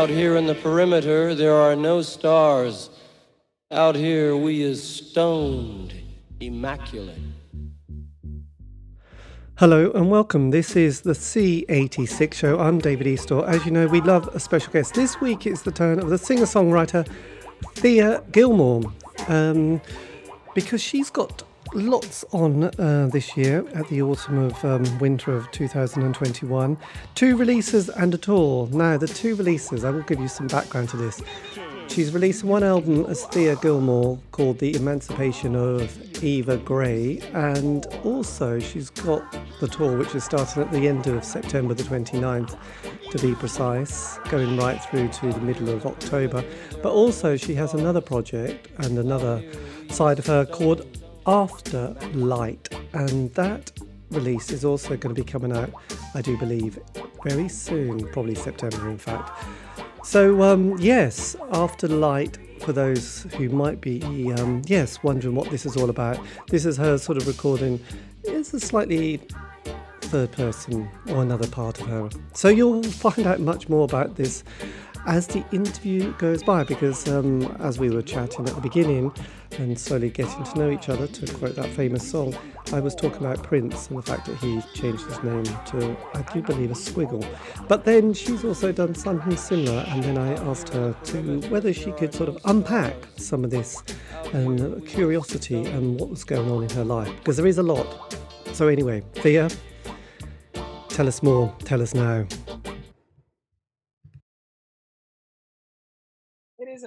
Out here in the perimeter, there are no stars. Out here, we is stoned, immaculate. Hello and welcome. This is the C86 show. I'm David Eastaugh. As you know, we love a special guest. This week it's the turn of the singer songwriter Thea Gilmore um, because she's got lots on uh, this year at the autumn of um, winter of 2021. Two releases and a tour. Now, the two releases, I will give you some background to this. She's released one album as Thea Gilmore called The Emancipation of Eva Gray, and also she's got the tour which is starting at the end of September the 29th to be precise, going right through to the middle of October. But also she has another project and another side of her called after Light, and that release is also going to be coming out, I do believe, very soon, probably September, in fact. So, um, yes, After Light, for those who might be, um, yes, wondering what this is all about, this is her sort of recording. It's a slightly third person or another part of her. So, you'll find out much more about this as the interview goes by, because um, as we were chatting at the beginning and slowly getting to know each other, to quote that famous song, I was talking about Prince and the fact that he changed his name to, I do believe, a squiggle. But then she's also done something similar, and then I asked her to whether she could sort of unpack some of this and curiosity and what was going on in her life, because there is a lot. So, anyway, Thea, tell us more, tell us now.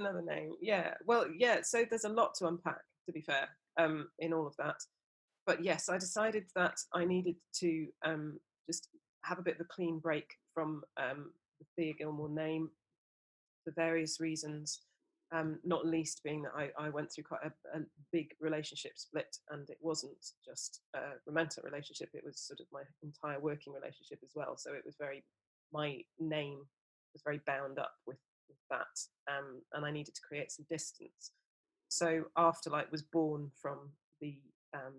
Another name. Yeah. Well, yeah. So there's a lot to unpack, to be fair, um, in all of that. But yes, I decided that I needed to um, just have a bit of a clean break from um, the Thea Gilmore name for various reasons. Um, not least being that I, I went through quite a, a, big relationship split, and it wasn't just a romantic relationship; it was sort of my entire working relationship as well. So it was very my name was very bound up with with that, um, and I needed to create some distance. So Afterlight was born from the um,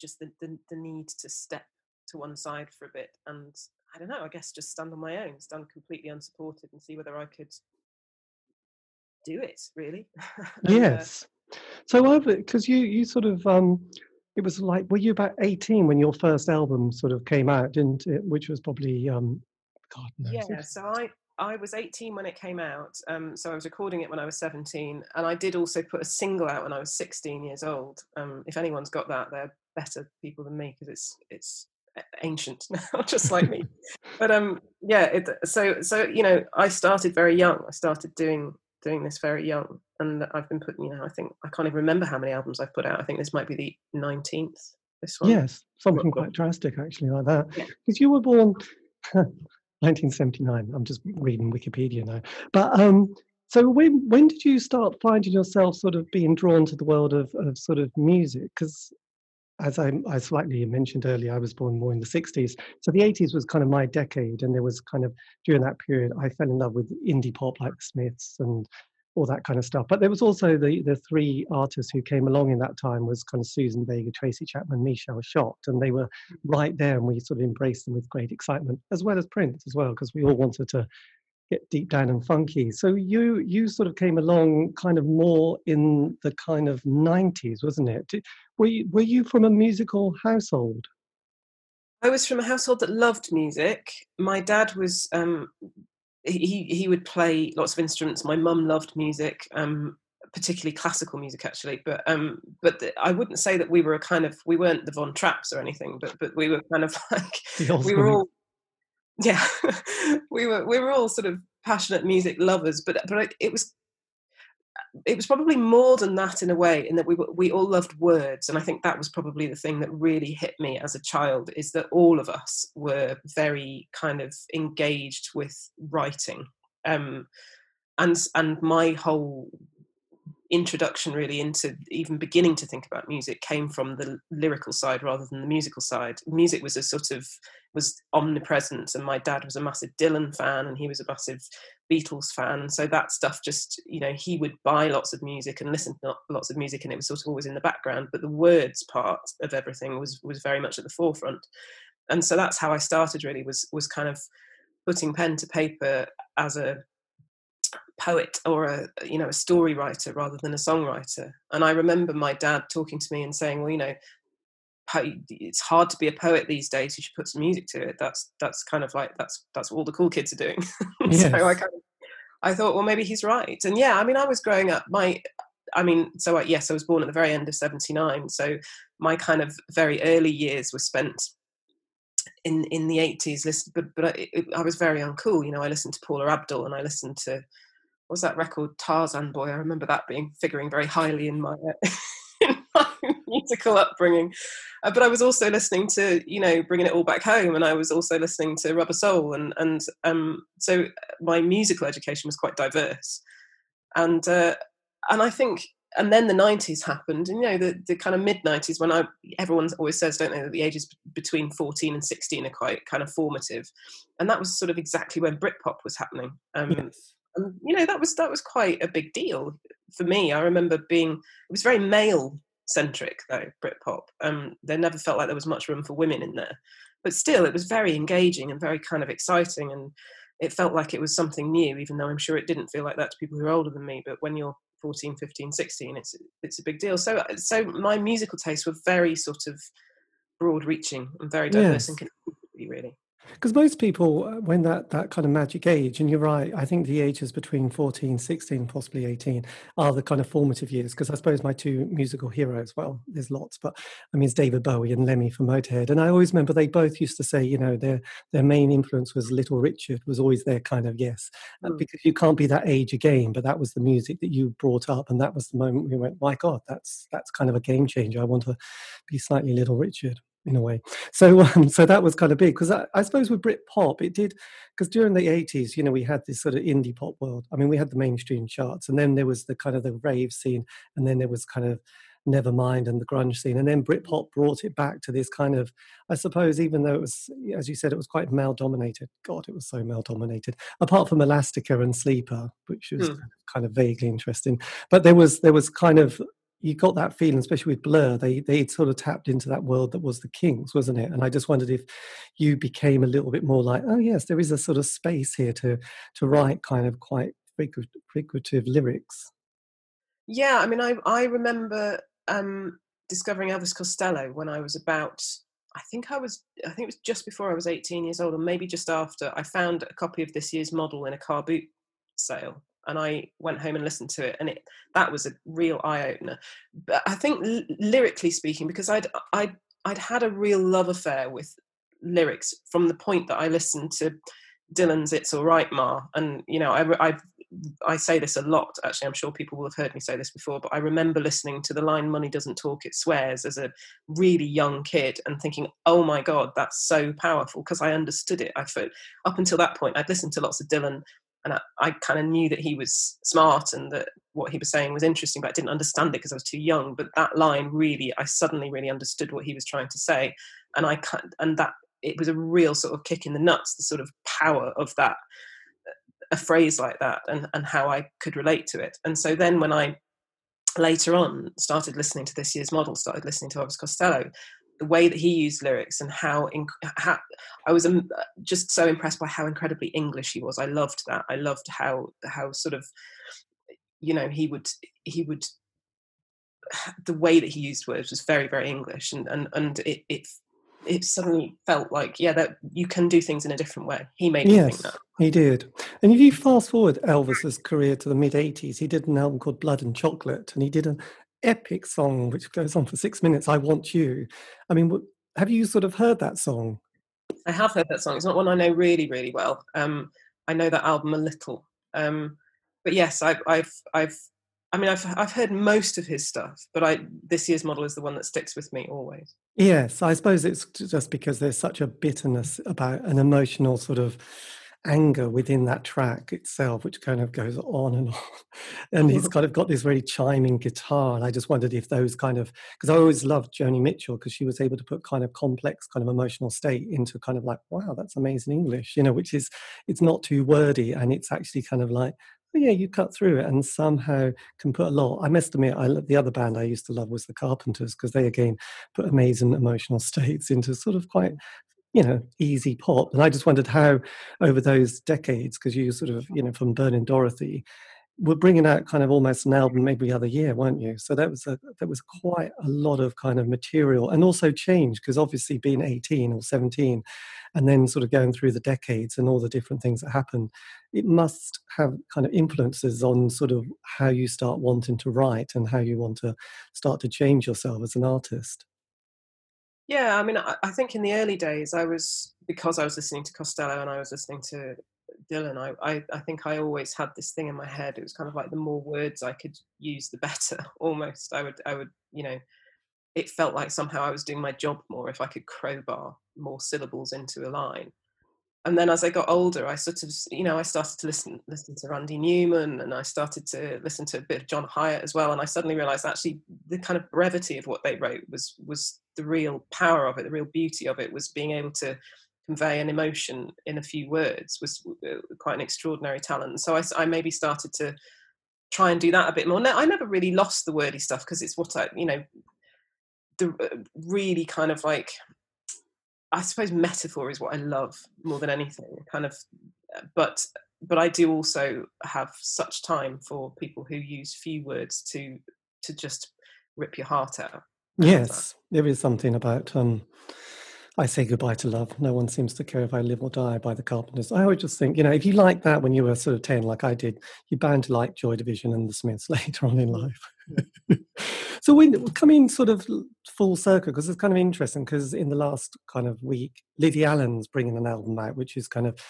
just the, the, the need to step to one side for a bit, and I don't know, I guess just stand on my own, stand completely unsupported, and see whether I could do it. Really. and, uh yes. Uh, so over because you you sort of um, it was like were you about 18 when your first album sort of came out didn't it which was probably um god knows yeah so i I was 18 when it came out, um, so I was recording it when I was 17, and I did also put a single out when I was 16 years old. Um, if anyone's got that, they're better people than me because it's it's ancient now, just like me. but um, yeah, it, so so you know, I started very young. I started doing doing this very young, and I've been putting, you know, I think I can't even remember how many albums I've put out. I think this might be the 19th. This one. Yes, something quite drastic actually like that. Because yeah. you were born 1979. I'm just reading Wikipedia now. But um, so when when did you start finding yourself sort of being drawn to the world of, of sort of music? Because as I, I slightly mentioned earlier, I was born more in the 60s. So the 80s was kind of my decade. And there was kind of, during that period, I fell in love with indie pop like Smiths and all that kind of stuff. But there was also the the three artists who came along in that time was kind of Susan Vega, Tracy Chapman, Michelle Shocked, and they were right there, and we sort of embraced them with great excitement, as well as Prince as well, because we all wanted to get deep down and funky. So you you sort of came along kind of more in the kind of 90s, wasn't it? Were you, were you from a musical household? I was from a household that loved music. My dad was um, he he would play lots of instruments. My mum loved music, um, particularly classical music, actually. But um, but the, I wouldn't say that we were a kind of we weren't the Von Trapps or anything, but but we were kind of like we were all yeah we were we were all sort of passionate music lovers. But but it was it was probably more than that in a way in that we we all loved words and i think that was probably the thing that really hit me as a child is that all of us were very kind of engaged with writing. Um, and and my whole introduction really into even beginning to think about music came from the lyrical side rather than the musical side. Music was a sort of was omnipresent and my dad was a massive dylan fan and he was a massive beatles fan. So that stuff just you know he would buy lots of music and listen to lots of music and it was sort of always in the background but the words part of everything was was very much at the forefront. And so that's how i started really was was kind of putting pen to paper as a poet or a you know a story writer rather than a songwriter. And i remember my dad talking to me and saying well you know it's hard to be a poet these days you should put some music to it. That's that's kind of like that's that's what all the cool kids are doing. Yes. so i kind of i thought well maybe he's right. And yeah i mean i was growing up my i mean so I, yes i was born at the very end of 79 so my kind of very early years were spent in in the 80s listen but but I, it, I was very uncool you know i listened to paula abdul and i listened to was that record tarzan boy? I remember that being figuring very highly in my in my musical upbringing. Uh, but i was also listening to you know bringing it all back home and i was also listening to rubber soul and and um so my musical education was quite diverse. And uh and i think and then the 90s happened and you know the, the kind of mid 90s when i everyone always says don't they that the ages between 14 and 16 are quite kind of formative. And that was sort of exactly when britpop was happening. Um, yes. And you know that was that was quite a big deal for me. I remember being it was very male centric though britpop um, there never felt like there was much room for women in there. But still it was very engaging and very kind of exciting and it felt like it was something new even though i'm sure it didn't feel like that to people who are older than me but when you're 14 15 16 it's it's a big deal. So uh, so my musical tastes were very sort of broad reaching and very diverse yes. and really because most people uh, when that that kind of magic age and you're right i think the ages between 14 16 possibly 18 are the kind of formative years because i suppose my two musical heroes well there's lots but i mean it's david bowie and lemmy from motorhead and i always remember they both used to say you know their their main influence was little richard was always their kind of yes mm. because you can't be that age again but that was the music that you brought up and that was the moment we went my god that's that's kind of a game changer i want to be slightly little richard in a way. So, um, so that was kind of big because I, I, suppose with Brit pop, it did because during the eighties, you know, we had this sort of indie pop world. I mean, we had the mainstream charts, and then there was the kind of the rave scene, and then there was kind of Nevermind and the grunge scene, and then Britpop brought it back to this kind of, I suppose, even though it was, as you said, it was quite male dominated. God, it was so male dominated. Apart from Elastica and Sleeper, which was hmm. kind of vaguely interesting, but there was there was kind of you got that feeling, especially with Blur, they they sort of tapped into that world that was the Kinks, wasn't it? And I just wondered if you became a little bit more like, oh yes, there is a sort of space here to to write kind of quite figurative lyrics. Yeah, I mean, I I remember um, discovering Elvis Costello when I was about. I think I was. I think it was just before I was 18 years old, or maybe just after. I found a copy of this year's model in a car boot sale, and I went home and listened to it, and it that was a real eye opener. But I think l- lyrically speaking, because I'd I'd I'd had a real love affair with lyrics from the point that I listened to Dylan's "It's All Right, Ma," and you know I I I say this a lot. Actually, I'm sure people will have heard me say this before, but I remember listening to the line "Money doesn't talk, it swears" as a really young kid and thinking, "Oh my God, that's so powerful!" Because I understood it. I felt up until that point, I'd listened to lots of Dylan and I, I kind of knew that he was smart and that what he was saying was interesting, but I didn't understand it because I was too young. But that line really, I suddenly really understood what he was trying to say, and I and that it was a real sort of kick in the nuts, the sort of power of that a phrase like that, and and how I could relate to it. And so then when I later on started listening to this year's model, started listening to Elvis Costello, the way that he used lyrics and how, in, how I was um, just so impressed by how incredibly English he was. I loved that. I loved how how sort of you know he would he would the way that he used words was very very English and and and it it it suddenly felt like yeah that you can do things in a different way he made me yes, think that he did and if you fast forward elvis's career to the mid 80s he did an album called blood and chocolate and he did an epic song which goes on for six minutes. I want you. I mean, have you sort of heard that song? I have heard that song. It's not one I know really, really well. Um, I know that album a little, um, but yes, I've, I've, I've, I mean, I've, I've heard most of his stuff, but I, this year's model is the one that sticks with me always. Yes, I suppose it's just because there's such a bitterness about an emotional sort of anger within that track itself, which kind of goes on and on. And he's mm-hmm. kind of got this very chiming guitar. And I just wondered if those kind of, because I always loved Joni Mitchell because she was able to put kind of complex, kind of emotional state into kind of like, wow, that's amazing English, you know, which is, it's not too wordy and it's actually kind of like, oh, yeah, you cut through it and somehow can put a lot. I must admit, I, the other band I used to love was the Carpenters because they again put amazing emotional states into sort of quite you know easy pop and i just wondered how over those decades because you sort of you know from burning dorothy were bringing out kind of almost an album maybe other year, weren't you? So that was a that was quite a lot of kind of material, and also change because obviously being eighteen or seventeen, and then sort of going through the decades and all the different things that happen, it must have kind of influences on sort of how you start wanting to write and how you want to start to change yourself as an artist. Yeah, I mean, I, I think in the early days, I was because I was listening to Costello and I was listening to Dylan, I, I, I think I always had this thing in my head. It was kind of like the more words I could use, the better. Almost, I would, I would, you know, it felt like somehow I was doing my job more if I could crowbar more syllables into a line. And then as I got older, I sort of, you know, I started to listen listen to Randy Newman, and I started to listen to a bit of John Hiatt as well. And I suddenly realised actually the kind of brevity of what they wrote was was the real power of it, the real beauty of it was being able to convey an emotion in a few words was quite an extraordinary talent. So I, I maybe started to try and do that a bit more. I never really lost the wordy stuff because it's what I, you know, the uh, really kind of like, I suppose metaphor is what I love more than anything. Kind of, uh, but but I do also have such time for people who use few words to to just rip your heart out. Yes, there is something about um, I say goodbye to love. No one seems to care if I live or die by the Carpenters. I always just think, you know, if you like that when you were sort of 10, like I did, you're bound to like Joy Division and the Smiths later on in mm. life. so when coming sort of full circle, because it's kind of interesting, because in the last kind of week, Lily Allen's bringing an album out, which is kind of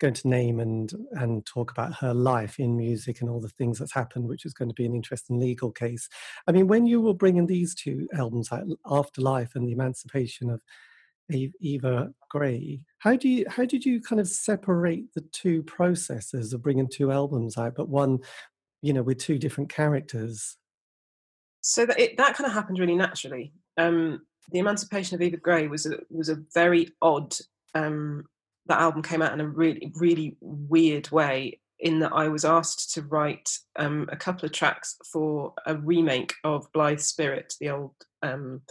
going to name and and talk about her life in music and all the things that's happened, which is going to be an interesting legal case. I mean, when you were bringing these two albums out, Afterlife and the Emancipation of Eva Gray. How do you how did you kind of separate the two processes of bringing two albums out, but one, you know, with two different characters? So that it, that kind of happened really naturally. Um, the Emancipation of Eva Gray was a was a very odd. Um, that album came out in a really really weird way. In that I was asked to write um, a couple of tracks for a remake of Blithe Spirit, the old um,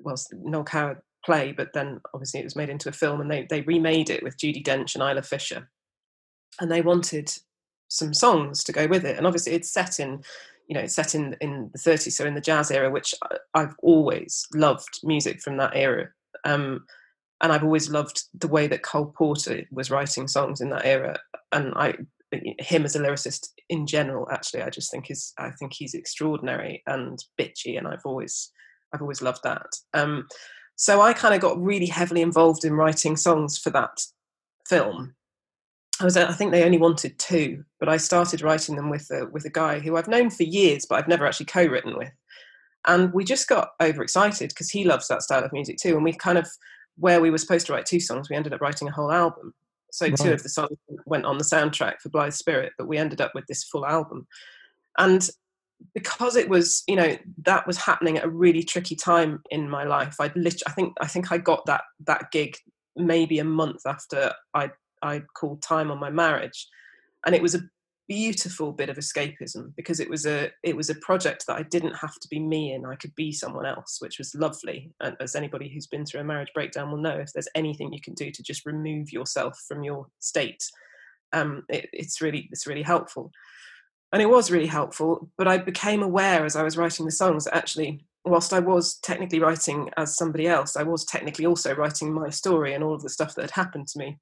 well Noel Coward play, but then obviously it was made into a film, and they they remade it with Judi Dench and Isla Fisher, and they wanted some songs to go with it, and obviously it's set in. You know, it's set in in the 30s, so in the jazz era, which I've always loved music from that era. Um, and I've always loved the way that Cole Porter was writing songs in that era. And I, him as a lyricist in general, actually, I just think is I think he's extraordinary and bitchy, and I've always I've always loved that. Um, so I kind of got really heavily involved in writing songs for that film. I was, uh, I think they only wanted two, but I started writing them with a, with a guy who I've known for years, but I've never actually co-written with. And we just got overexcited because he loves that style of music too. And we kind of, where we were supposed to write two songs, we ended up writing a whole album. So right. two of the songs went on the soundtrack for Blithe Spirit, but we ended up with this full album. And because it was you know that was happening at a really tricky time in my life i'd literally i think i think i got that that gig maybe a month after i i called time on my marriage. And it was a beautiful bit of escapism because it was a it was a project that i didn't have to be me in i could be someone else which was lovely. And as anybody who's been through a marriage breakdown will know if there's anything you can do to just remove yourself from your state um, it, it's really it's really helpful and it was really helpful but i became aware as i was writing the songs that actually whilst i was technically writing as somebody else i was technically also writing my story and all of the stuff that had happened to me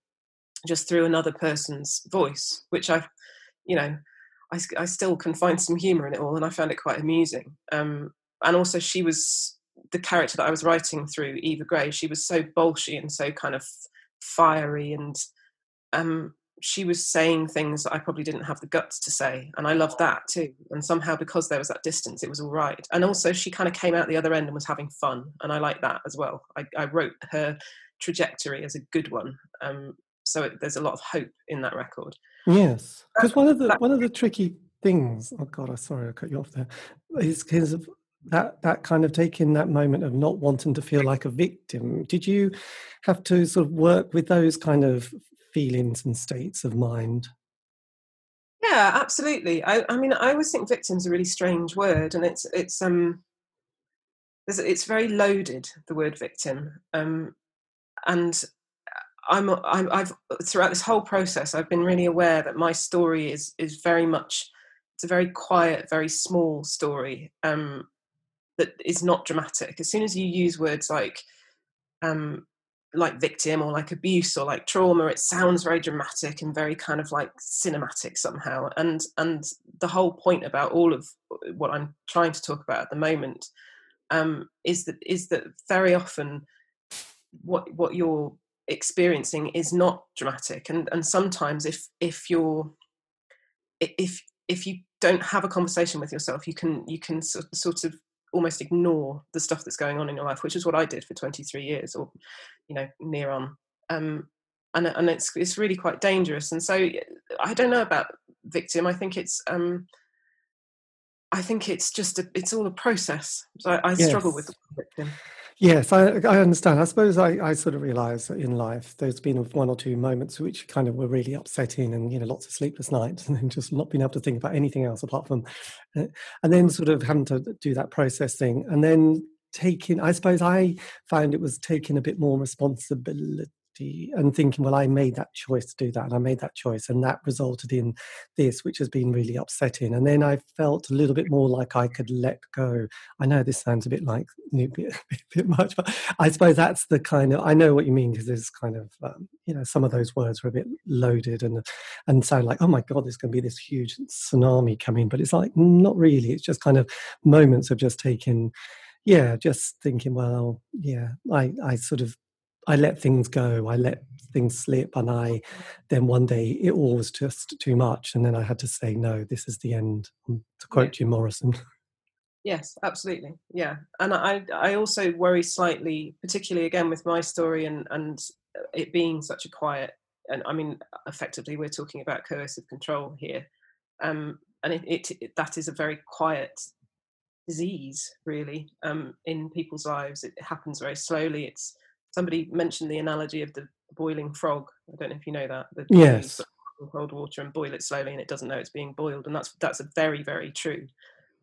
just through another person's voice which i you know i, I still can find some humor in it all and i found it quite amusing. Um, and also she was the character that i was writing through eva gray she was so bolshy and so kind of fiery and um, she was saying things that I probably didn't have the guts to say. And I loved that too. And somehow, because there was that distance, it was all right. And also, she kind of came out the other end and was having fun. And I like that as well. I, I wrote her trajectory as a good one. Um, so it, there's a lot of hope in that record. Yes. Because one of the that, one of the tricky things, oh God, I'm sorry I cut you off there, is because of that that kind of taking that moment of not wanting to feel like a victim did you have to sort of work with those kind of feelings and states of mind. Yeah, absolutely. I, I mean, I always think victim's a really strange word, and it's it's um, it's very loaded. The word victim, um, and I'm, I'm I've throughout this whole process, I've been really aware that my story is is very much it's a very quiet, very small story um, that is not dramatic. As soon as you use words like um, like victim or like abuse or like trauma, it sounds very dramatic and very kind of like cinematic somehow. And and the whole point about all of what I'm trying to talk about at the moment um, is that is that very often what what you're experiencing is not dramatic and and sometimes if if you're if if you don't have a conversation with yourself you can you can sort, sort of almost ignore the stuff that's going on in your life which is what i did for 23 years or you know near on. Um and and it's it's really quite dangerous. And so i don't know about victim i think it's um i think it's just a, it's all a process. So i, I yes. struggle with the victim Yes, I, I understand. I suppose I, I sort of realise in life there's been one or two moments which kind of were really upsetting and, you know, lots of sleepless nights and just not being able to think about anything else apart from, uh, and then sort of having to do that processing and then taking, I suppose I found it was taking a bit more responsibility and thinking, well, I made that choice to do that, and I made that choice, and that resulted in this, which has been really upsetting. And then I felt a little bit more like I could let go. I know this sounds a bit like a bit, a bit much, but I suppose that's the kind of I know what you mean because there's kind of um, you know some of those words were a bit loaded and and sound like oh my god, there's going to be this huge tsunami coming, but it's like not really. It's just kind of moments of just taking yeah just thinking well yeah i i sort of I let things go. I let things slip, and I then one day it all was just too much, and then I had to say no. This is the end. Um, to quote yeah. Jim Morrison. Yes, absolutely. Yeah, and I I also worry slightly, particularly again with my story and and it being such a quiet. And I mean, effectively, we're talking about coercive control here, um, and it, it, it that is a very quiet disease, really, um, in people's lives. It happens very slowly. It's somebody mentioned the analogy of the boiling frog. I don't know if you know that. The yes. Cold water and boil it slowly, and it doesn't know it's being boiled, and that's that's a very very true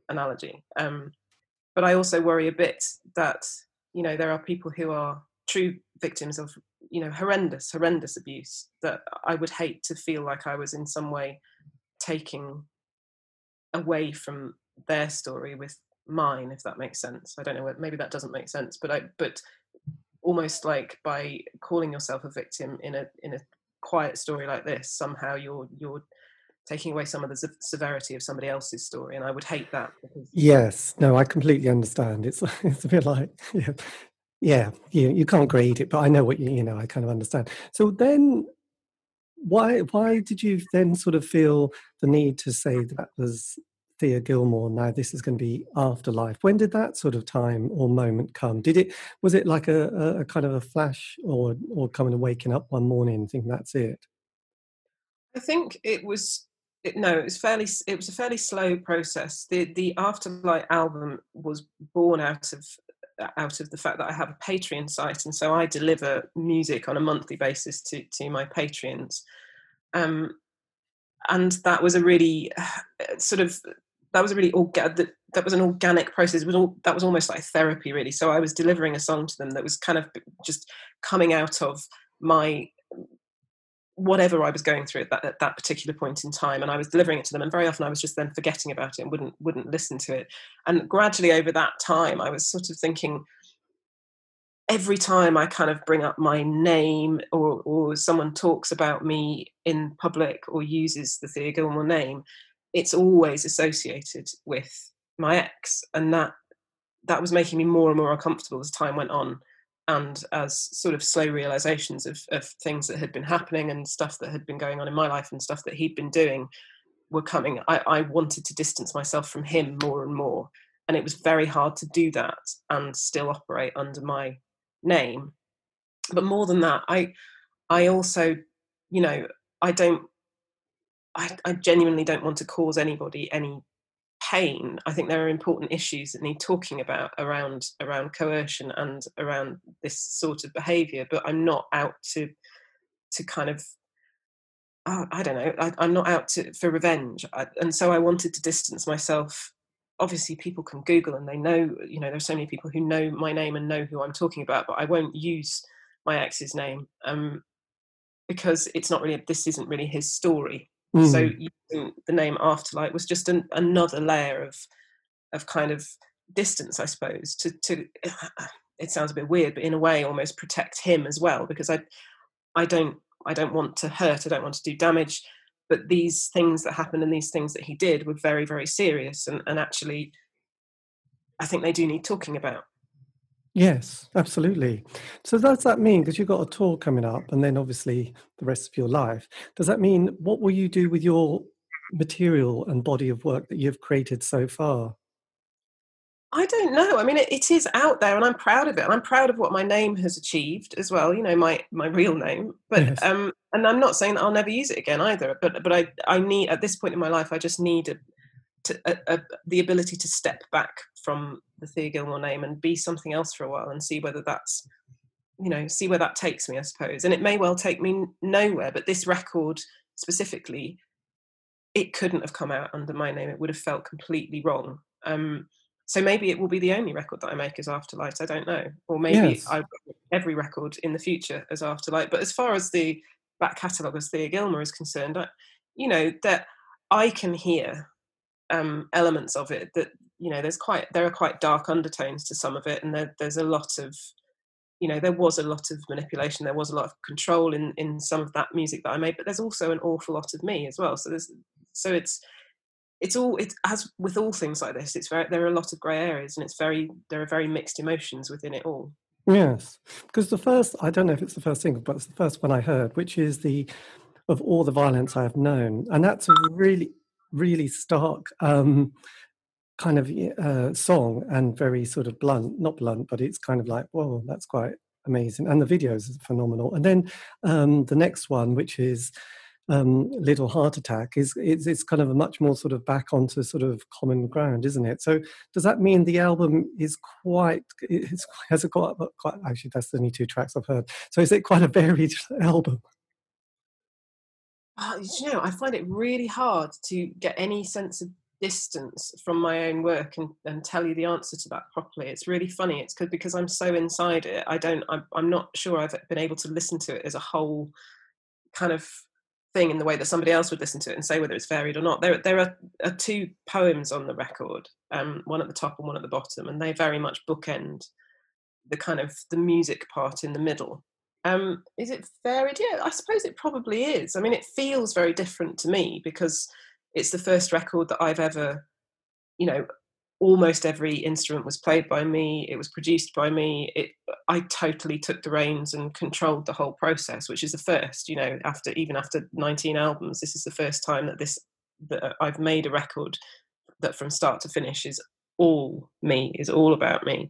analogy. Um, but I also worry a bit that you know there are people who are true victims of you know horrendous horrendous abuse that I would hate to feel like I was in some way taking away from their story with mine if that makes sense i don't know maybe that doesn't make sense but i but almost like by calling yourself a victim in a in a quiet story like this somehow you're you're taking away some of the severity of somebody else's story and i would hate that yes. No i completely understand. It's it's a bit like yeah yeah you, you can't grade it but i know what you you know i kind of understand. So then why why did you then sort of feel the need to say that was Thea Gilmore. Now this is going to be afterlife. When did that sort of time or moment come? Did it was it like a, a, a kind of a flash, or or coming and waking up one morning thinking that's it? I think it was. It, no, it was fairly. It was a fairly slow process. The the Afterlight album was born out of out of the fact that I have a Patreon site, and so I deliver music on a monthly basis to to my patrons. Um, and that was a really sort of that was a really orga- that, that was an organic process. It was all that was almost like therapy, really. So I was delivering a song to them that was kind of just coming out of my whatever I was going through at that, at that particular point in time, and I was delivering it to them. And very often I was just then forgetting about it and wouldn't wouldn't listen to it. And gradually over that time, I was sort of thinking. Every time I kind of bring up my name or, or someone talks about me in public or uses the Thea Gilmore name, it's always associated with my ex and that that was making me more and more uncomfortable as time went on and as sort of slow realizations of, of things that had been happening and stuff that had been going on in my life and stuff that he'd been doing were coming I, I wanted to distance myself from him more and more and it was very hard to do that and still operate under my name. But more than that i i also you know i don't I, I genuinely don't want to cause anybody any pain. I think there are important issues that need talking about around around coercion and around this sort of behaviour. But I'm not out to to kind of uh, I don't know. I, am not out to, for revenge, I, and so I wanted to distance myself. Obviously, people can Google and they know. You know, there's so many people who know my name and know who I'm talking about. But I won't use my ex's name um, because it's not really. This isn't really his story Mm. So using the name Afterlight was just an, another layer of of kind of distance, I suppose. To to it sounds a bit weird, but in a way, almost protect him as well, because I I don't I don't want to hurt. I don't want to do damage. But these things that happened and these things that he did were very very serious, and and actually, I think they do need talking about. Yes, absolutely. So does that mean because you've got a tour coming up, and then obviously the rest of your life? Does that mean what will you do with your material and body of work that you've created so far? I don't know. I mean, it, it is out there, and I'm proud of it. I'm proud of what my name has achieved as well. You know, my my real name. But yes. um, and I'm not saying that I'll never use it again either. But but I I need at this point in my life, I just need a, to, the ability to step back from the Thea Gilmore name and be something else for a while and see whether that's you know see where that takes me i suppose. And it may well take me nowhere but this record specifically it couldn't have come out under my name. It would have felt completely wrong. Um, so maybe it will be the only record that i make as afterlight i don't know. Or maybe yes. i every record in the future as afterlight. But as far as the back catalogue as thea gilmore is concerned I, you know that i can hear um, elements of it that you know there's quite there are quite dark undertones to some of it and there, there's a lot of you know there was a lot of manipulation there was a lot of control in in some of that music that i made but there's also an awful lot of me as well. So there's so it's it's all it as with all things like this it's very there are a lot of gray areas and it's very there are very mixed emotions within it all. Yes because the first i don't know if it's the first single but it's the first one i heard which is the of all the violence i have known and that's a really really stark um kind of uh, song and very sort of blunt, not blunt, but it's kind of like, whoa, that's quite amazing. And the videos is phenomenal. And then um, the next one, which is um, Little Heart Attack, is it's, it's kind of a much more sort of back onto sort of common ground, isn't it? So does that mean the album is quite, it's, has it got quite, actually that's the only two tracks I've heard. So is it quite a varied album? Uh, you know, I find it really hard to get any sense of distance from my own work and, and tell you the answer to that properly. It's really funny. It's because because I'm so inside it. I don't. I'm, I'm not sure I've been able to listen to it as a whole kind of thing in the way that somebody else would listen to it and say whether it's varied or not. There there are, are two poems on the record, um, one at the top and one at the bottom, and they very much bookend the kind of the music part in the middle. Um, is it varied? Yeah, I suppose it probably is. I mean, it feels very different to me because it's the first record that I've ever, you know, almost every instrument was played by me. It was produced by me. It, I totally took the reins and controlled the whole process, which is the first. You know, after even after 19 albums, this is the first time that this that I've made a record that from start to finish is all me, is all about me,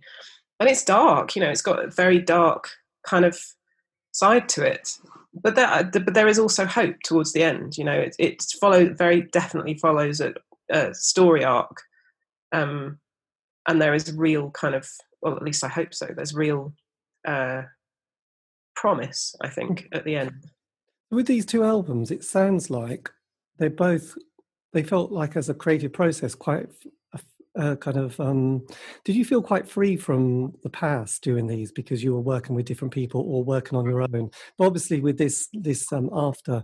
and it's dark. You know, it's got a very dark kind of side to it but there, uh, but there is also hope towards the end. You know, it, it follows very definitely follows a, a story arc, um, and there is real kind of well, at least I hope so. There's real uh, promise, I think, at the end. With these two albums, it sounds like they both they felt like as a creative process quite uh, kind of um, did you feel quite free from the past doing these because you were working with different people or working on your own? But obviously with this this um, after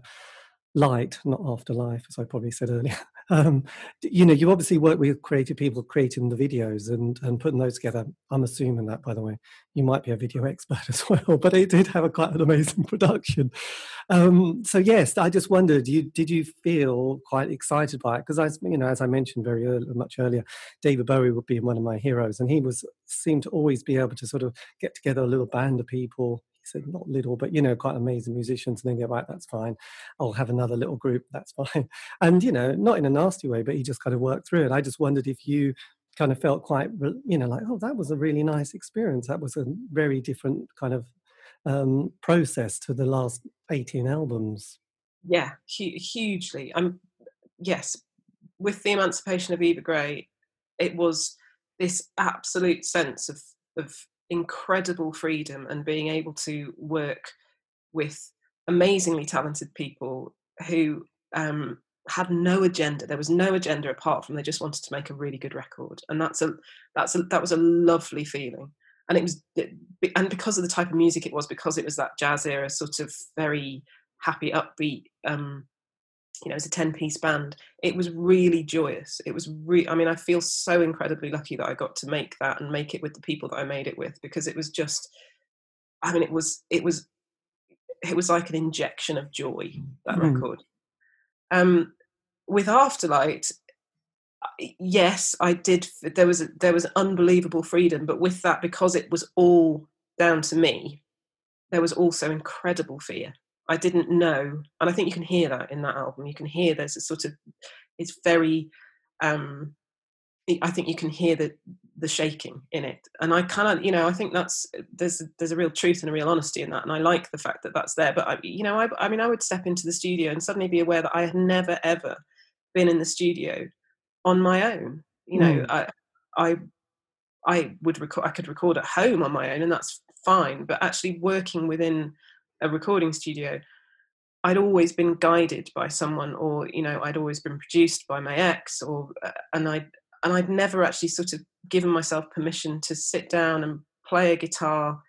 light not afterlife as i probably said earlier um, you know, you obviously work with creative people creating the videos and, and putting those together. I'm assuming that, by the way, you might be a video expert as well, but it did have a quite an amazing production. Um, so yes, I just wondered, you, did you feel quite excited by it? Because I, you know, as I mentioned very early, much earlier, David Bowie would be one of my heroes, and he was seemed to always be able to sort of get together a little band of people said not little, but you know, quite amazing musicians, and then go right, that's fine. I'll have another little group, that's fine. And you know, not in a nasty way, but he just kind of worked through it. I just wondered if you kind of felt quite, you know, like, oh, that was a really nice experience. That was a very different kind of um, process to the last 18 albums. Yeah, hu- hugely. I'm yes, with the emancipation of Eva Gray, it was this absolute sense of of incredible freedom and being able to work with amazingly talented people who um, had no agenda. There was no agenda apart from they just wanted to make a really good record, and that's a that's a, that was a lovely feeling. And it was, and because of the type of music it was, because it was that jazz era, sort of very happy, upbeat, um, you know, as a 10 piece band, it was really joyous. It was re- I mean, I feel so incredibly lucky that I got to make that and make it with the people that I made it with because it was just, I mean, it was, it was, it was like an injection of joy, that mm. record. Um, with Afterlight, yes, I did. There was, there was unbelievable freedom, but with that, because it was all down to me, there was also incredible fear I didn't know, and I think you can hear that in that album. You can hear there's a sort of it's very. Um, I think you can hear the the shaking in it, and I kind of you know I think that's there's there's a real truth and a real honesty in that, and I like the fact that that's there. But I you know I I mean I would step into the studio and suddenly be aware that I had never ever been in the studio on my own. You know mm. I I I would record I could record at home on my own, and that's fine. But actually working within a recording studio, I'd always been guided by someone, or you know, I'd always been produced by my ex, or uh, and I and I'd never actually sort of given myself permission to sit down and play a guitar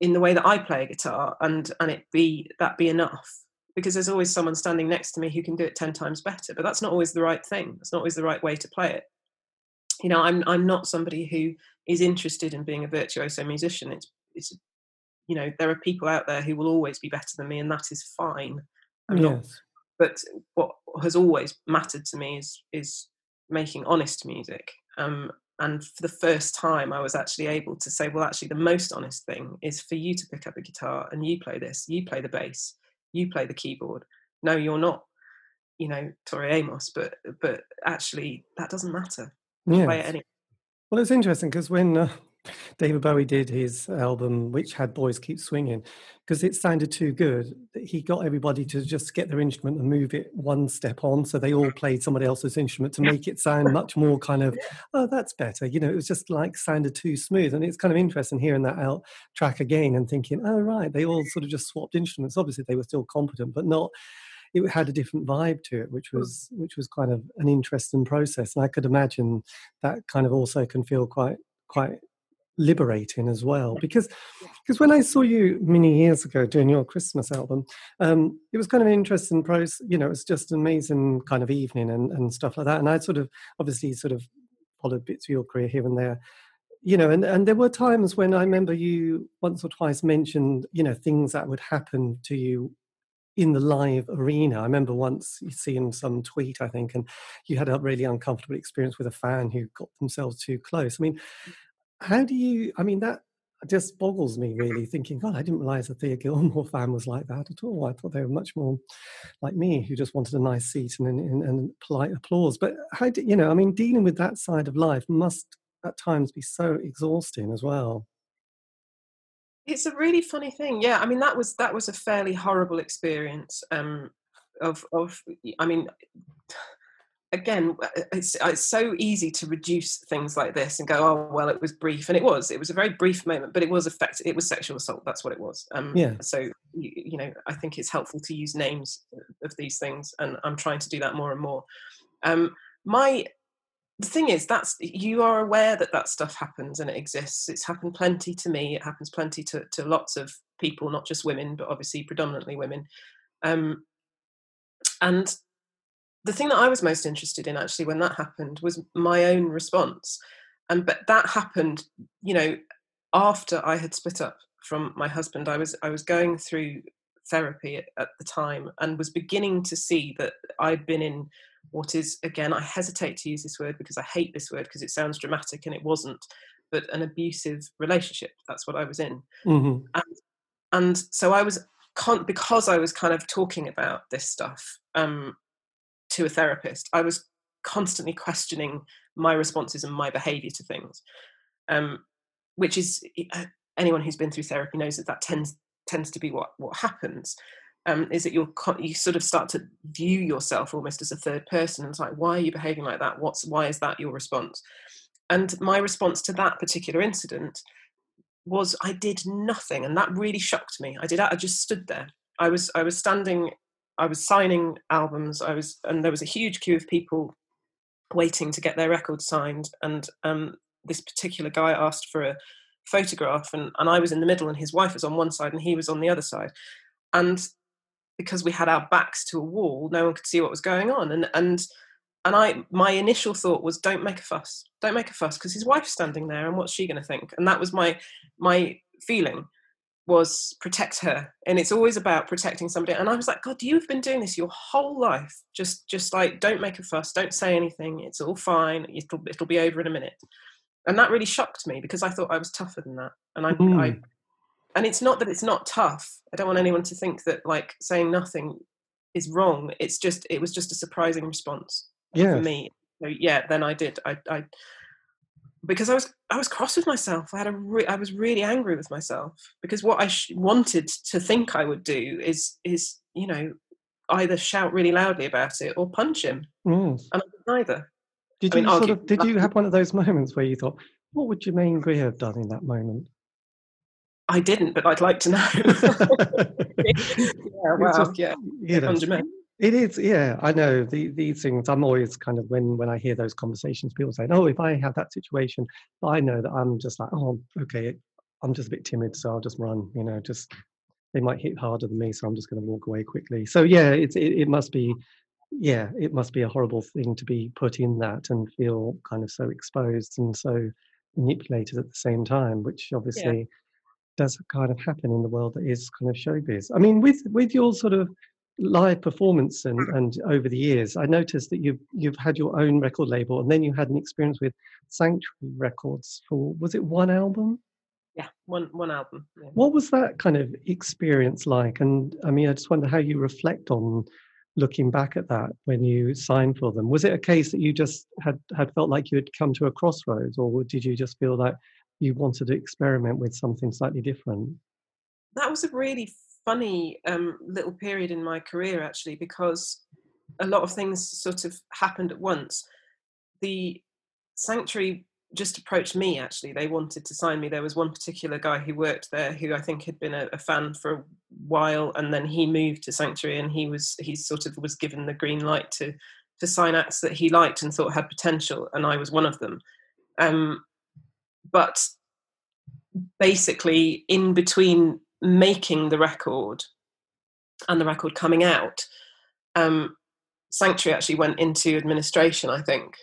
in the way that I play a guitar, and and it be that be enough because there's always someone standing next to me who can do it ten times better, but that's not always the right thing. That's not always the right way to play it. You know, I'm I'm not somebody who is interested in being a virtuoso musician. It's it's you know there are people out there who will always be better than me and that is fine. I'm yes. Not, but what has always mattered to me is is making honest music um, and for the first time i was actually able to say well actually the most honest thing is for you to pick up a guitar and you play this you play the bass you play the keyboard. No you're not you know tori amos but but actually that doesn't matter yeah well it's interesting because when uh, David Bowie did his album, which had Boys Keep Swinging, because it sounded too good. He got everybody to just get their instrument and move it one step on. So they all played somebody else's instrument to make it sound much more kind of, oh, that's better. You know, it was just like sounded too smooth. And it's kind of interesting hearing that out track again and thinking, oh, right, they all sort of just swapped instruments. Obviously, they were still competent, but not it had a different vibe to it, which hmm. was which was kind of an interesting process. And I could imagine that kind of also can feel quite quite liberating as well because because when I saw you many years ago doing your Christmas album, um, it was kind of an interesting process. You know, it was just an amazing kind of evening and, and stuff like that. And I sort of obviously sort of followed bits of your career here and there. You know, and, and there were times when I remember you once or twice mentioned, you know, things that would happen to you in the live arena. I remember once you seeing some tweet, I think, and you had a really uncomfortable experience with a fan who got themselves too close. I mean, how do you? I mean, that just boggles me really. Thinking, God, I didn't realize a Thea Gilmore fan was like that at all. I thought they were much more like me, who just wanted a nice seat and, and, and polite applause. But how do you know? I mean, dealing with that side of life must at times be so exhausting as well. It's a really funny thing. Yeah, I mean that was that was a fairly horrible experience. Um, of of I mean again, uh, it's, uh, it's so easy to reduce things like this and go, oh well, it was brief, and it was. It was a very brief moment, but it was effect. It was sexual assault. That's what it was. Um, yeah. So you, you, know, I think it's helpful to use names of these things, and I'm trying to do that more and more. Um, my the thing is that's you are aware that that stuff happens and it exists it's happened plenty to me it happens plenty to, to lots of people not just women but obviously predominantly women um, and the thing that I was most interested in actually when that happened was my own response. And but that happened, you know, after I had split up from my husband. I was I was going through therapy at, at the time and was beginning to see that I'd been in what is again I hesitate to use this word because I hate this word because it sounds dramatic and it wasn't, but an abusive relationship. That's what I was in. Mm-hmm. And, and so I was con- because I was kind of talking about this stuff. Um, to a therapist, I was constantly questioning my responses and my behavior to things, um, which is uh, anyone who's been through therapy knows that that tends tends to be what what happens. Um, is that you you sort of start to view yourself almost as a third person. It's like, why are you behaving like that? What's why is that your response? And my response to that particular incident was I did nothing, and that really shocked me. I did. I just stood there. I was I was standing I was signing albums. I was, and there was a huge queue of people waiting to get their records signed. And um, this particular guy asked for a photograph, and, and I was in the middle, and his wife was on one side, and he was on the other side. And because we had our backs to a wall, no one could see what was going on. And and and I my initial thought was don't make a fuss. Don't make a fuss because his wife's standing there and what's she gonna think? And that was my my feeling was protect her and it's always about protecting somebody and i was like god you've been doing this your whole life just just like don't make a fuss don't say anything it's all fine it'll, it'll be over in a minute and that really shocked me because i thought i was tougher than that and i, mm. I and it's not that it's not tough i don't want anyone to think that like saying nothing is wrong it's just it was just a surprising response yeah. for me so yeah then i did i i because I was I was cross with myself. I had a re- I was really angry with myself because what I sh- wanted to think I would do is is you know either shout really loudly about it or punch him, mm. and I did neither. Did I you mean, sort of did you have one of those moments where you thought, what would Germaine Greer have done in that moment? I didn't, but I'd like to know. yeah, well, yeah, you know, it is, yeah. I know the, these things. I'm always kind of when when I hear those conversations, people saying, "Oh, if I have that situation, I know that I'm just like, oh, okay, I'm just a bit timid, so I'll just run." You know, just they might hit harder than me, so I'm just going to walk away quickly. So yeah, it's it, it must be, yeah, it must be a horrible thing to be put in that and feel kind of so exposed and so manipulated at the same time, which obviously yeah. does kind of happen in the world that is kind of showbiz. I mean, with with your sort of live performance and, mm. and over the years, I noticed that you've you've had your own record label, and then you had an experience with Sanctuary Records for was it one album? Yeah, one one album. Yeah. What was that kind of experience like? And I mean, I just wonder how you reflect on looking back at that when you signed for them. Was it a case that you just had had felt like you had come to a crossroads, or did you just feel that you wanted to experiment with something slightly different? That was a really funny um, little period in my career actually because a lot of things sort of happened at once. The sanctuary just approached me actually. They wanted to sign me. There was one particular guy who worked there who i think had been a, a, fan for a while and then he moved to sanctuary and he was he sort of was given the green light to to sign acts that he liked and thought had potential and i was one of them. Um, but basically in between making the record and the record coming out, um, Sanctuary actually went into administration, I think,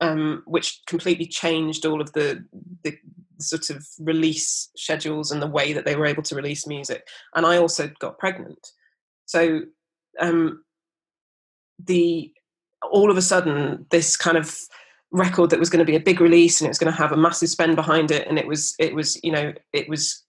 um, which completely changed all of the, the sort of release schedules and the way that they were able to release music. And I also got pregnant, so um, the all of a sudden this kind of record that was going to be a big release and it was going to have a massive spend behind it and it was it was you know it was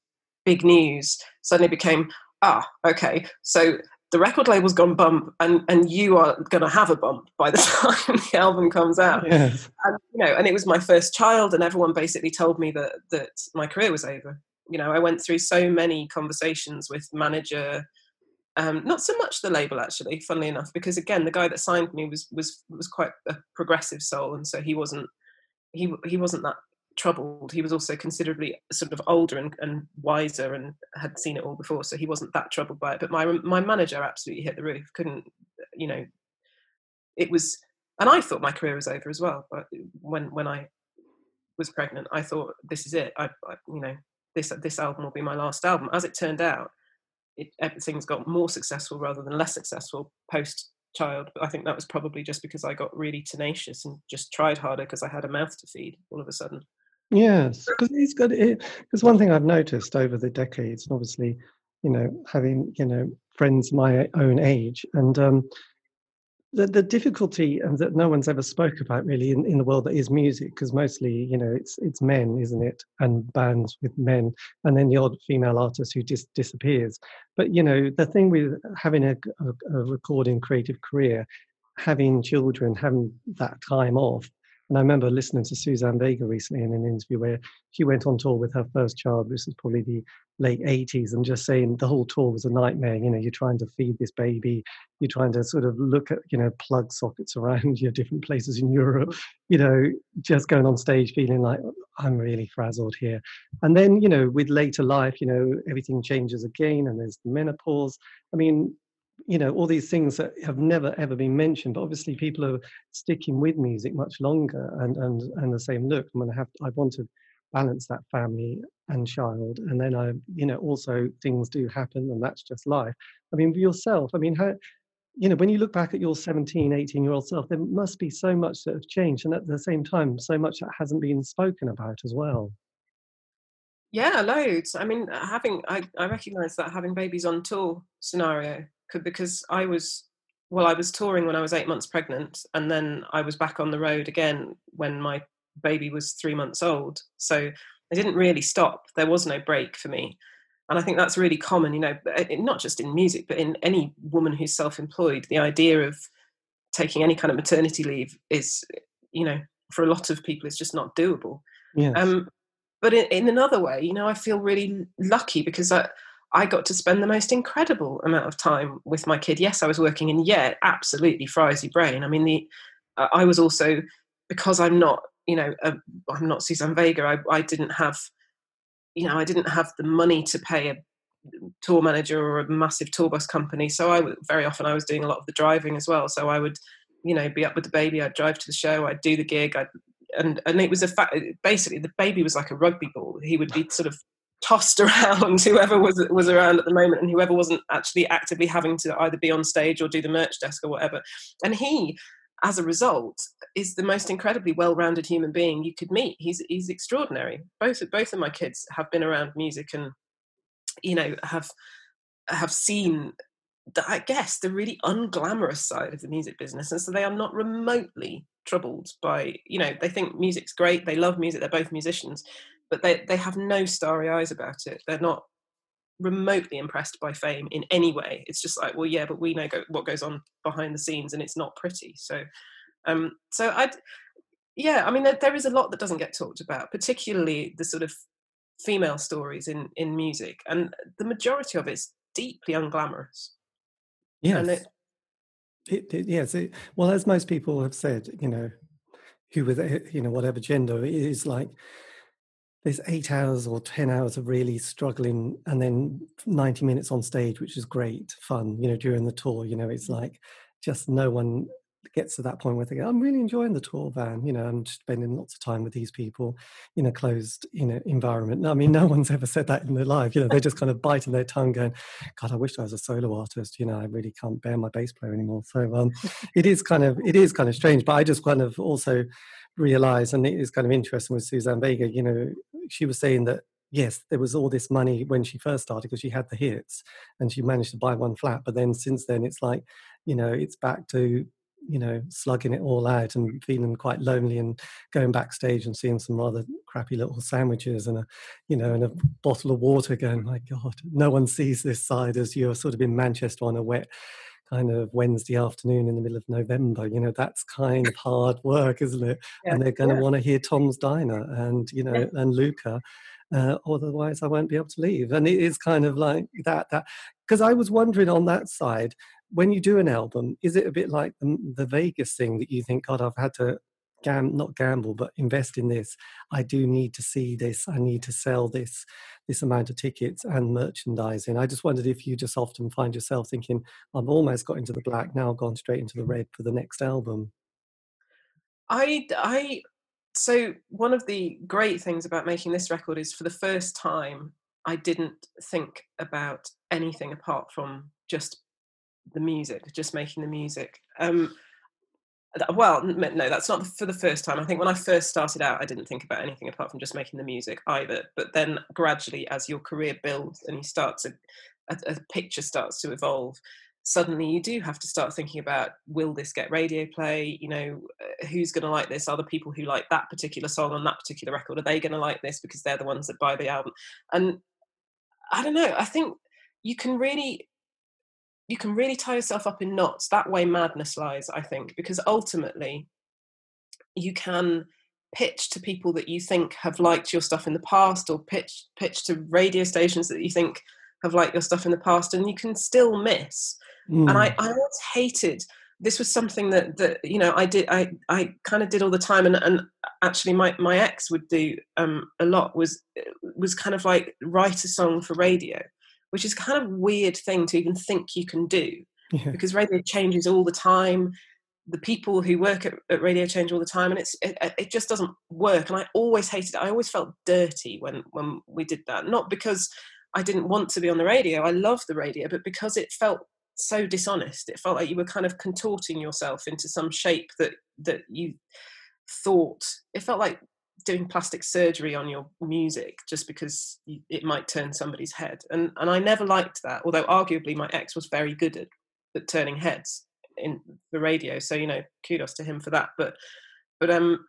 big news suddenly became ah okay so the record label's gone bump and and you are going to have a bump by the time the album comes out yes. and you know and it was my first child and everyone basically told me that that my career was over you know i went through so many conversations with manager um, not so much the label actually funnily enough because again the guy that signed me was was was quite a progressive soul and so he wasn't he he wasn't that troubled. He was also considerably sort of older and, and, wiser and had seen it all before, so he wasn't that troubled by it. But my my manager absolutely hit the roof. Couldn't, you know, it was, and I thought my career was over as well. But when when I was pregnant, I thought this is it. I, I you know, this this album will be my last album. As it turned out, it, everything's got more successful rather than less successful post child. But I think that was probably just because I got really tenacious and just tried harder because I had a mouth to feed all of a sudden. Yes, because it's got it. Because one thing I've noticed over the decades, and obviously, you know, having you know friends my own age, and um, the the difficulty and that no one's ever spoke about really in, in the world that is music, because mostly you know it's it's men, isn't it, and bands with men, and then the odd female artist who just disappears. But you know, the thing with having a, a, a recording creative career, having children, having that time off and I remember listening to Suzanne Vega recently in an interview where she went on tour with her first child. This is probably the late 80s, and just saying the whole tour was a nightmare. You know, you're trying to feed this baby, you're trying to sort of look at, you know, plug sockets around your different places in Europe, you know, just going on stage feeling like I'm really frazzled here. And then, you know, with later life, you know, everything changes again and there's the menopause. I mean, you know all these things that have never ever been mentioned but obviously people are sticking with music much longer and and and the same look i'm going to have i want to balance that family and child and then i you know also things do happen and that's just life. I mean for yourself i mean how you know when you look back at your 17 18 year old self there must be so much that have changed and at the same time so much that hasn't been spoken about as well. Yeah loads. I mean having i, I recognize that having babies on tour scenario because i was well i was touring when i was eight months pregnant and then i was back on the road again when my baby was three months old so I didn't really stop. There was no break for me. And I think that's really common, you know, uh, not just in music, but in any woman who's self employed. The idea of taking any kind of maternity leave is, you know, for a lot of people, it's just not doable. Yes. Um, but in, in another way, you know, I feel really lucky because I, I got to spend the most incredible amount of time with my kid. Yes, I was working, and yeah, absolutely fries your brain. I mean, the uh, I was also because I'm not you know, i I'm not Suzanne Vega. I, I didn't have, you know, I didn't have the money to pay a tour manager or a massive tour bus company. So I very often I was doing a lot of the driving as well. So I would, you know, be up with the baby. I'd drive to the show. I'd do the gig. I'd, and and it was a fact. Basically, the baby was like a rugby ball. He would be sort of tossed around whoever was was around at the moment and whoever wasn't actually actively having to either be on stage or do the merch desk or whatever and he as a result, is the most incredibly well-rounded human being you could meet. He's he's extraordinary. Both both of my kids have been around music and you know have have seen I guess the really unglamorous side of the music business, and so they are not remotely troubled by you know they think music's great, they love music, they're both musicians, but they they have no starry eyes about it. They're not remotely impressed by fame in any way. It's just like, well, yeah, but we know go, what goes on behind the scenes, and it's not pretty. So, um, so I, yeah, I mean, there, there is a lot that doesn't get talked about, particularly the sort of female stories in in music, and the majority of it's deeply unglamorous. Yes. It, it, it, yes. It, well, as most people have said, you know, who with you know whatever gender it is like there's eight hours or 10 hours of really struggling and then 90 minutes on stage which is great fun you know during the tour you know it's mm-hmm. like just no one gets to that point where they go i'm really enjoying the tour van you know i'm spending lots of time with these people in a closed you know environment i mean no one's ever said that in their life you know they're just kind of biting their tongue going god i wish i was a solo artist you know i really can't bear my bass player anymore so um it is kind of it is kind of strange but i just kind of also realize, and it is kind of interesting with Suzanne Vega, you know, she was saying that yes, there was all this money when she first started because she had the hits and she managed to buy one flat. But then since then, it's like, you know, it's back to, you know, slugging it all out and feeling quite lonely and going backstage and seeing some rather crappy little sandwiches and a, you know, and a bottle of water going, my God, no one sees this side as you're sort of in Manchester on a wet kind of Wednesday afternoon in the middle of November. You know, that's kind of hard work, isn't it? Yeah, and they're going to yeah. want to hear Tom's Diner and, you know, yeah. and Luka. Uh, otherwise, I won't be able to leave. And it is kind of like that. That because I was wondering on that side, when you do an album, is it a bit like the, the Vegas thing that you think, God, I've had to gam not gamble but invest in this. I do need to see this. I need to sell this this amount of tickets and merchandising. I just wondered if you just often find yourself thinking i've almost got into the black now i've gone straight into the red for the next album. I i so one of the great things about making this record is for the first time i didn't think about anything apart from just the music just making the music. Um well no that's not for the first time. I think when i first started out i didn't think about anything apart from just making the music either. But then gradually as your career builds and you start to a, a picture starts to evolve suddenly you do have to start thinking about will this get radio play? You know uh, who's going to like this? Are the people who like that particular song on that particular record are they going to like this because they're the ones that buy the album? And i don't know i think you can really you can really tie yourself up in knots. That way, madness lies, I think, because ultimately you can pitch to people that you think have liked your stuff in the past, or pitch pitch to radio stations that you think have liked your stuff in the past, and you can still miss. Mm. And I, I always hated this was something that that you know I did I I kind of did all the time and and actually my my ex would do um a lot was was kind of like write a song for radio which is kind of weird thing to even think you can do yeah. because radio changes all the time the people who work at, at, Radio Change all the time, and it's it, it, just doesn't work. And I always hated it. I always felt dirty when when we did that. Not because I didn't want to be on the radio. I love the radio, but because it felt so dishonest. It felt like you were kind of contorting yourself into some shape that that you thought. It felt like doing plastic surgery on your music just because it might turn somebody's head. And and I never liked that. Although arguably my ex was very good at, at turning heads in the radio. So you know, kudos to him for that. But but um,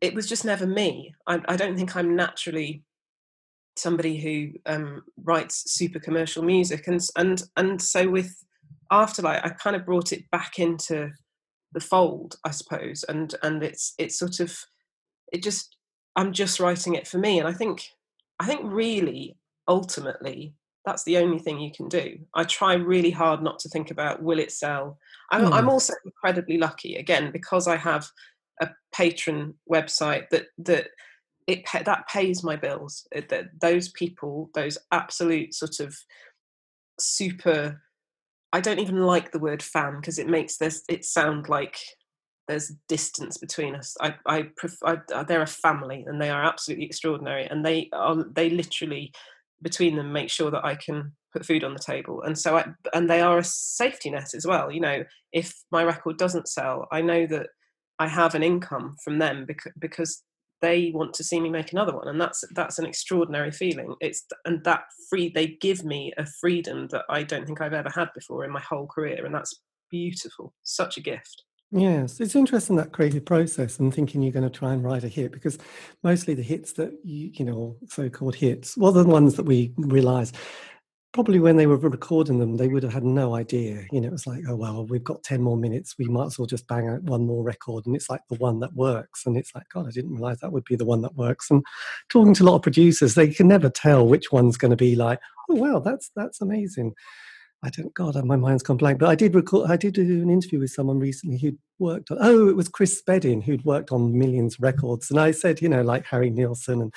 it was just never me. I, I don't think I'm naturally somebody who um, writes super commercial music, and and and so with Afterlight, I kind of brought it back into the fold, I suppose, and and it's it's sort of it just I'm just writing it for me, and I think I think really ultimately that's the only thing you can do. I try really hard not to think about will it sell. I'm, mm. I'm also incredibly lucky again because I have a Patreon website that that it that pays my bills. That those people, those absolute sort of super. I don't even like the word fan because it makes this it sound like there's distance between us. I, I, prefer, I, uh, they're a family and they are absolutely extraordinary, and they are they literally between them make sure that I can put food on the table. And so I, and they are a safety net as well. You know, if my record doesn't sell, I know that I have an income from them because because they want to see me make another one and that's that's an extraordinary feeling it's and that free they give me a freedom that i don't think i've ever had before in my whole career and that's beautiful such a gift Yes, it's interesting that creative process and thinking you're going to try and write a hit because mostly the hits that you, you know, so-called hits, well, the ones that we realize probably when they were recording them, they would have had no idea. You know, it was like, oh well, we've got ten more minutes. We might as well just bang out one more record, and it's like the one that works. And it's like, God, I didn't realize that would be the one that works. And talking to a lot of producers, they can never tell which one's going to be like, oh well, that's that's amazing. I don't, God, uh, my mind's gone blank. But I did record, I did do an interview with someone recently who'd worked on, oh, it was Chris Spedding who'd worked on millions records. And I said, you know, like Harry Nilsson and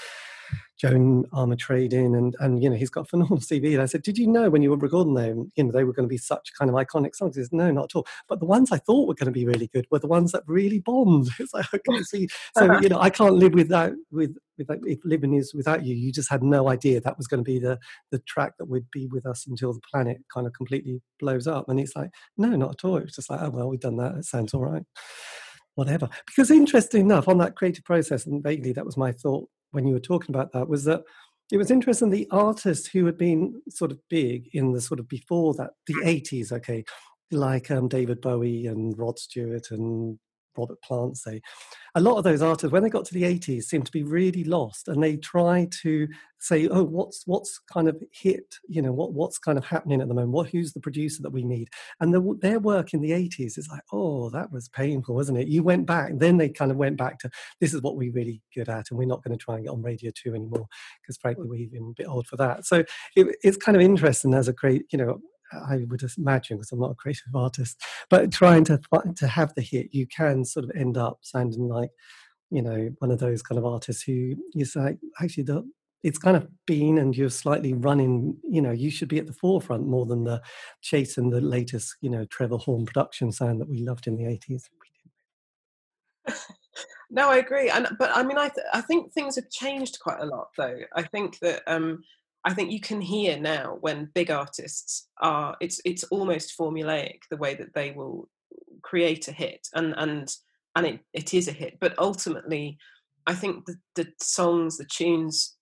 Joan Armatrading, and and you know he's got a phenomenal CV. And I said, did you know when you were recording them, you know they were going to be such kind of iconic songs? He said, no, not at all. But the ones I thought were going to be really good were the ones that really bombed. It's like okay, see, uh-huh. so you know I can't live without with with if living is without you. You just had no idea that was going to be the the track that would be with us until the planet kind of completely blows up. And it's like, no, not at all. It's just like, oh well, we've done that. It sounds all right whatever. Because interesting enough, on that creative process, and vaguely that was my thought when you were talking about that was that it was interesting the artists who had been sort of big in the sort of before that the 80s okay like um, david bowie and rod stewart and Robert Plant say, a lot of those artists, when they got to the 80s, seemed to be really lost, and they try to say, "Oh, what's what's kind of hit? You know, what what's kind of happening at the moment? What who's the producer that we need?" And the, their work in the 80s is like, "Oh, that was painful, wasn't it?" You went back, then they kind of went back to, "This is what we're really good at, and we're not going to try and get on Radio Two anymore because, frankly, we're even a bit old for that." So it, it's kind of interesting as a great, you know, I would imagine, because I'm not a creative artist, but trying to to have the hit, you can sort of end up sounding like, you know, one of those kind of artists who you say, actually, the, it's kind of been and you're slightly running, you know, you should be at the forefront more than the chasing the latest, you know, Trevor Horn production sound that we loved in the 80s. no, I agree. And but I mean, I th- I think things have changed quite a lot, though. I think that um, I think you can hear now when big artists are it's it's almost formulaic the way that they will create a hit and and and it, it is a hit. But ultimately I think the, the songs the tunes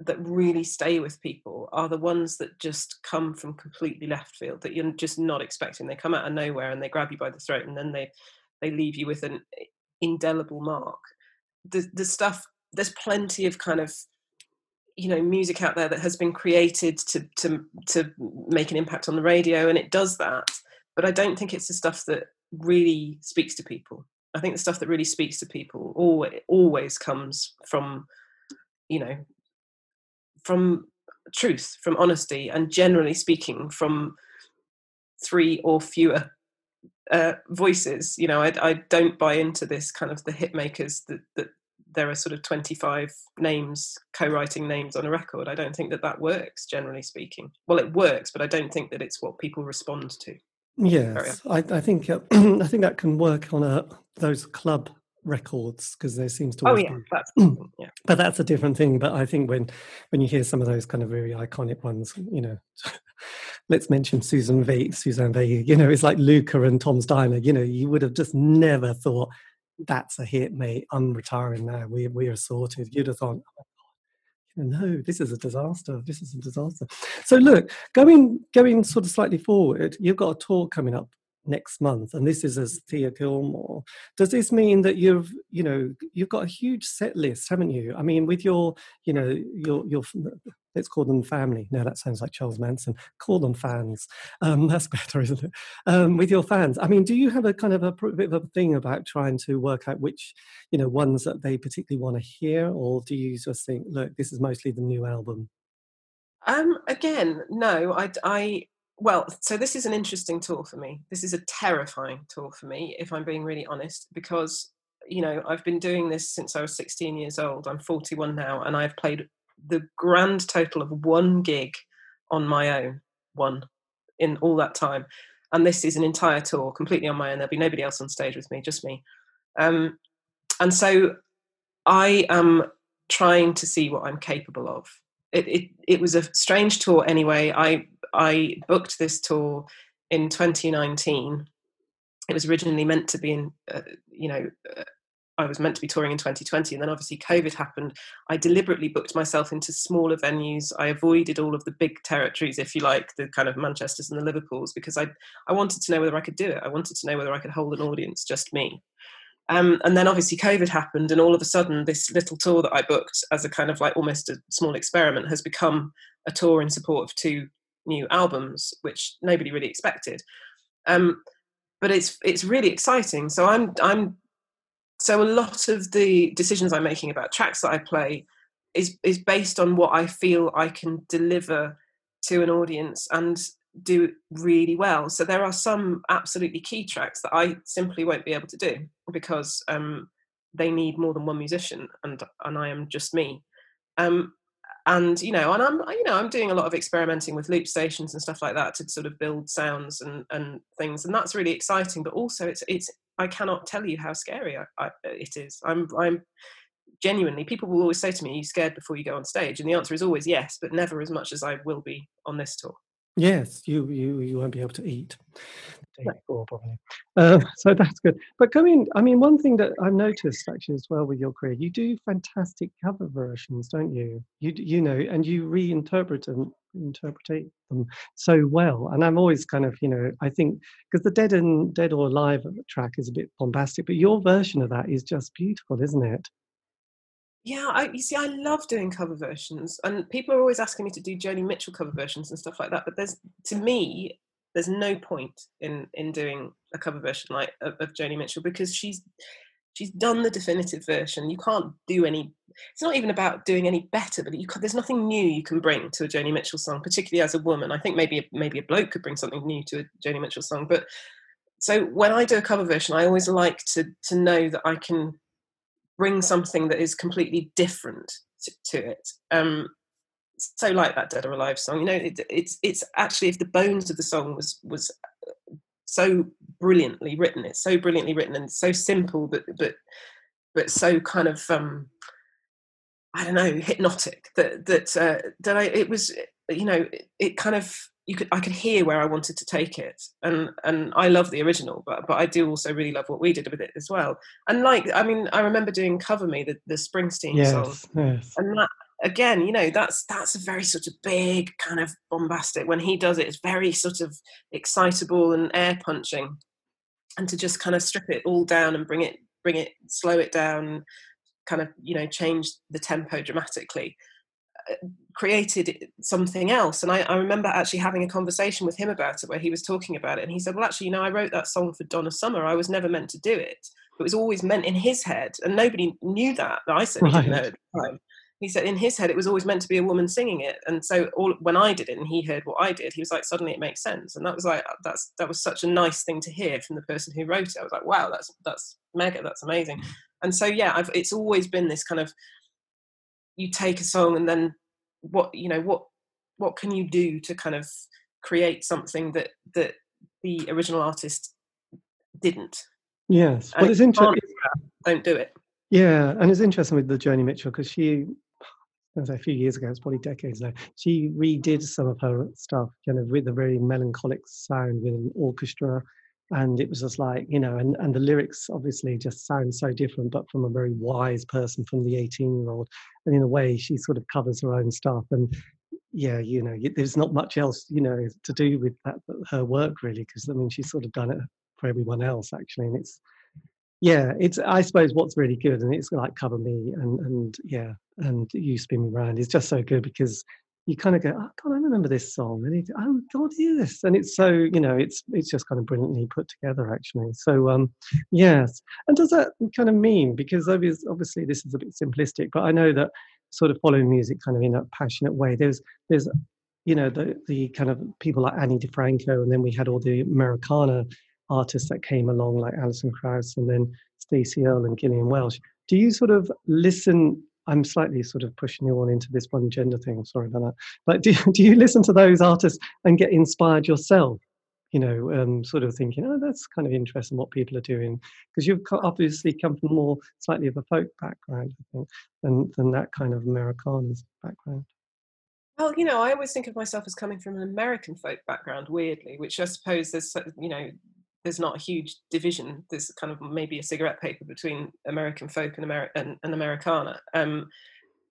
that really stay with people are the ones that just come from completely left field that you're just not expecting. They come out of nowhere and they grab you by the throat and then they they leave you with an indelible mark. The the stuff there's plenty of kind of you know music out there that has been created to to to make an impact on the radio and it does that but i don't think it's the stuff that really speaks to people. I think the stuff that really speaks to people always always comes from you know from truth from honesty and generally speaking from three or fewer uh, voices. You know I, I don't buy into this kind of the hit makers that, that there are sort of 25 names co-writing names on a record i don't think that that works generally speaking well it works but i don't think that it's what people respond to Yes, I, I, think uh, I think that can work on a those club records because there seems to. Oh yeah, that's yeah. But that's a different thing. But I think when when you hear some of those kind of very iconic ones, you know, let's mention Susan V, Suzanne Vega. You know, it's like Luka and Tom's Diner. You know, you would have just never thought that's a hit, mate. I'm retiring now. We we are sorted. You'd have thought, oh no, this is a disaster. This is a disaster. So look, going going sort of slightly forward, you've got a tour coming up next month, and this is as mm-hmm. Thea Gilmore. Does this mean that you've, you know, you've got a huge set list, haven't you? I mean, with your, you know, your your let's call them family. Now that sounds like Charles Manson. Call them fans. Um, that's better, isn't it? Um, with your fans, I mean, do you have a kind of a bit of a thing about trying to work out which, you know, ones that they particularly want to hear, or do you just think, look, this is mostly the new album? Um, again, no, I, I well, so this is an interesting tour for me. This is a terrifying tour for me, if I'm being really honest, because you know I've been doing this since I was 16 years old. I'm 41 now, and I've played the grand total of one gig on my own, one in all that time. And this is an entire tour completely on my own. There'll be nobody else on stage with me, just me. Um, and so I am trying to see what I'm capable of. It, it, it was a strange tour anyway. I I booked this tour in 2019. It was originally meant to be in, uh, you know, uh, I was meant to be touring in 2020, and then obviously COVID happened. I deliberately booked myself into smaller venues. I avoided all of the big territories, if you like, the kind of Manchester's and the Liverpools, because I I wanted to know whether I could do it. I wanted to know whether I could hold an audience, just me. Um, and then obviously COVID happened, and all of a sudden, this little tour that I booked as a kind of like almost a small experiment has become a tour in support of two new albums, which nobody really expected. Um, but it's it's really exciting. So I'm I'm so a lot of the decisions I'm making about tracks that I play is is based on what I feel I can deliver to an audience and do really well. So there are some absolutely key tracks that I simply won't be able to do because um, they need more than one musician, and and I am just me. Um, and you know and i'm you know i'm doing a lot of experimenting with loop stations and stuff like that to sort of build sounds and and things and that's really exciting but also it's it's i cannot tell you how scary I, I, it is. I'm i'm genuinely people will always say to me are you scared before you go on stage? And the answer is always yes but never as much as i will be on this tour Yes, you you you won't be able to eat before probably. Uh, so that's good. But coming, I mean, one thing that I've noticed actually as well with your career, you do fantastic cover versions, don't you? You you know, and you reinterpret them, interpret them so well. And I'm always kind of, you know, I think because the Dead and Dead or Alive track is a bit bombastic, but your version of that is just beautiful, isn't it? Yeah, I, you see, I love doing cover versions, and people are always asking me to do Joni Mitchell cover versions and stuff like that. But there's, to me, there's no point in in doing a cover version like of, of Joni Mitchell because she's she's done the definitive version. You can't do any. It's not even about doing any better, but you can, there's nothing new you can bring to a Joni Mitchell song, particularly as a woman. I think maybe maybe a bloke could bring something new to a Joni Mitchell song, but so when I do a cover version, I always like to to know that I can bring something that is completely different to, to it. Um, so like that Dead or Alive song, you know, it, it's it's actually if the bones of the song was was so brilliantly written, it's so brilliantly written and so simple, but but but so kind of um, I don't know, hypnotic that that uh, that I it was you know it, it kind of you could I could hear where I wanted to take it, and and I love the original, but but I do also really love what we did with it as well. And like I mean, I remember doing "Cover Me," the the Springsteen yes, song, yes. and that again, you know, that's that's a very sort of big kind of bombastic. When he does it, it's very sort of excitable and air punching, and to just kind of strip it all down and bring it bring it slow it down, kind of you know change the tempo dramatically created something else. And I, I, remember actually having a conversation with him about it where he was talking about it. And he said, Well, actually, you know, I wrote that song for Donna Summer. I was never meant to do it. It was always meant in his head. And nobody knew that. I certainly right. didn't know at the time. He said in his head it was always meant to be a woman singing it, and so all, when I did it and he heard what I did, he was like, suddenly it makes sense, and that was like that's that was such a nice thing to hear from the person who wrote it. I was like, wow, that's that's mega, that's amazing, and so yeah, I've, it's always been this kind of you take a song and then what you know what what can you do to kind of create something that that the original artist didn't. Yes, but it's interesting. Don't do it. Yeah, and it's interesting with the Joni Mitchell because she, a few years ago, it's probably decades now. She redid some of her stuff, kind of with a very melancholic sound with an orchestra, and it was just like you know, and and the lyrics obviously just sound so different, but from a very wise person, from the eighteen-year-old, and in a way, she sort of covers her own stuff. And yeah, you know, there's not much else, you know, to do with that her work really, because I mean, she's sort of done it for everyone else actually, and it's yeah, it's I suppose what's really good, and it's like cover me and and yeah, and you spin me around is just so good because you kind of go, oh God, I remember this song, and it, oh God, yes, and it's so you know, it's it's just kind of brilliantly put together actually. So um, yes, and does that kind of mean because obviously this is a bit simplistic, but I know that sort of following music kind of in a passionate way. There's there's you know the the kind of people like Ani DiFranco, and then we had all the Americana artists that came along like Alison Krauss, and then Stacey Earle and Gillian Welch. Do you sort of listen? I'm slightly sort of pushing you on into this one gender thing. Sorry about that. But do do you listen to those artists and get inspired yourself? you know, um, sort of thinking, oh, that's kind of interesting what people are doing, because you've obviously come from more slightly of a folk background, I think, than than that kind of Americana's background. Well, you know, I always think of myself as coming from an American folk background, weirdly, which I suppose there's, you know, there's not a huge division. There's kind of maybe a cigarette paper between American folk and, Ameri- and, and Americana. Um,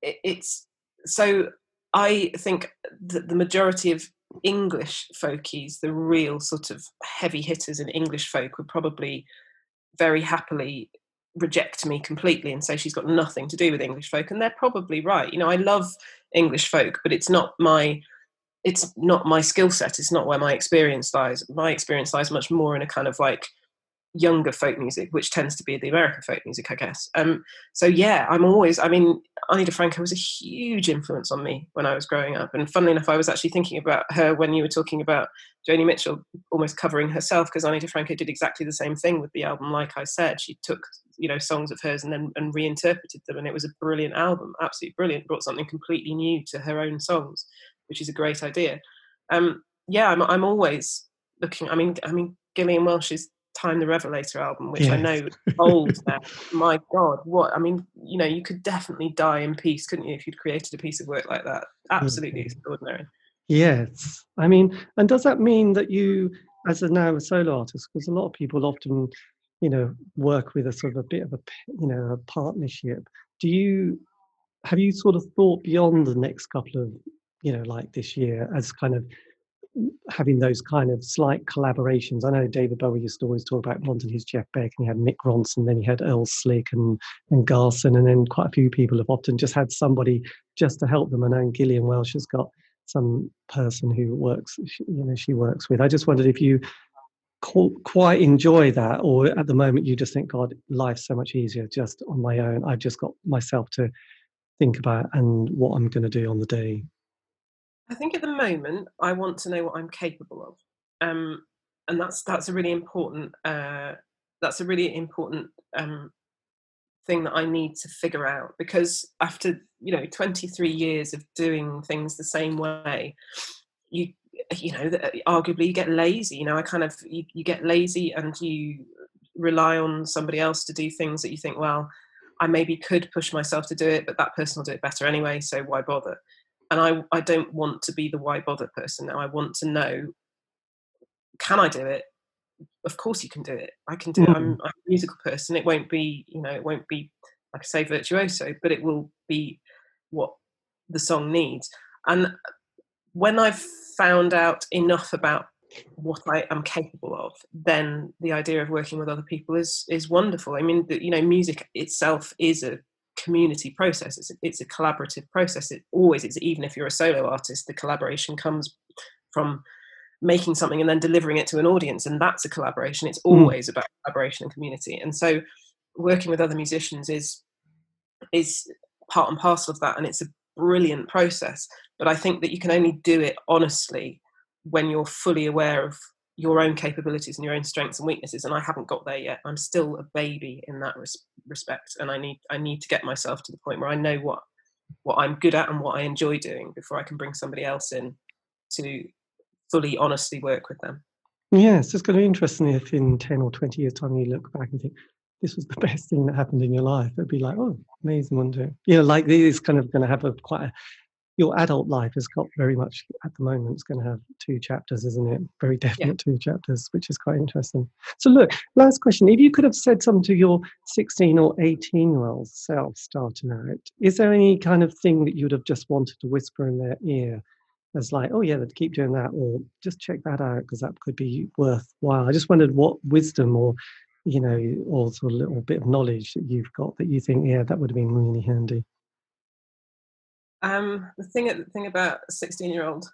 it, it's so I think that the majority of English folkies, the real sort of heavy hitters in English folk, would probably very happily reject me completely and say she's got nothing to do with English folk. And they're probably right. You know, I love English folk, but it's not my it's not my skill set. It's not where my experience lies. My experience lies much more in a kind of like younger folk music, which tends to be the American folk music, I guess. Um, so yeah, I'm always. I mean, Ani DiFranco was a huge influence on me when I was growing up. And funnily enough, I was actually thinking about her when you were talking about Joni Mitchell almost covering herself, because Ani DiFranco did exactly the same thing with the album. Like I said, she took you know songs of hers and then and reinterpreted them, and it was a brilliant album, absolutely brilliant. Brought something completely new to her own songs, which is a great idea. Um, yeah, I'm I'm always looking. I mean, I mean, Gillian Welch's Time the Revelator album, which I know old now. My God, what I mean, you know, you could definitely die in peace, couldn't you, if you'd created a piece of work like that? Absolutely mm-hmm. extraordinary. Yes, I mean, and does that mean that you, as a now a solo artist, because a lot of people often, you know, work with a sort of a bit of a, you know, a partnership. Do you have you sort of thought beyond the next couple of, you know, like this year as kind of mm, having those kind of slight collaborations. I know David Bowie used to always talk about wanting his Jeff Beck, and he had Mick Ronson, then he had Earl Slick and and Garson, and then quite a few people have often just had somebody just to help them. I know Gillian Welch has got some person who works, you know, she works with. I just wondered if you quite enjoy that, or at the moment you just think, God, life's so much easier just on my own. I've just got myself to think about and what I'm going to do on the day. I think at the moment I want to know what I'm capable of, um, and that's that's a really important uh, that's a really important um, thing that I need to figure out because after you know 23 years of doing things the same way, you you know arguably you get lazy. You know I kind of you, you get lazy and you rely on somebody else to do things that you think well I maybe could push myself to do it, but that person will do it better anyway, so why bother? And I, I don't want to be the why bother person now. I want to know, can I do it? Of course you can do it. I can do mm. it. I'm, mm. I'm, a musical person. It won't be, you know, it won't be, like I say, virtuoso, but it will be what the song needs. And when I've found out enough about what I am capable of, then the idea of working with other people is is wonderful. I mean, the, you know, music itself is a community process. It's a, it's a collaborative process. It always is. Even if you're a solo artist, the collaboration comes from making something and then delivering it to an audience, and that's a collaboration. It's hmm. always mm. about collaboration and community. And so, working with other musicians is is part and parcel of that, and it's a brilliant process. But I think that you can only do it honestly when you're fully aware of your own capabilities and your own strengths and weaknesses and i haven't got there yet i'm still a baby in that res- respect and i need i need to get myself to the point where i know what what i'm good at and what i enjoy doing before i can bring somebody else in to fully honestly work with them Yeah, it's going to be interesting if in 10 or 20 years' time you look back and think, this was the best thing that happened in your life. It'd be like, oh, amazing day. You know, like this is kind of going to have a quite a, your adult life has got very much at the moment it's going to have two chapters isn't it very definite yeah. two chapters which is quite interesting so look last question if you could have said something to your 16 or 18 year old self starting out is there any kind of thing that you'd have just wanted to whisper in their ear as like oh yeah keep doing that or just check that out because that could be worthwhile i just wondered what wisdom or you know, or sort of little bit of knowledge that you've got that you think, yeah, that would have been really handy? Um, the thing, the thing about sixteen-year-old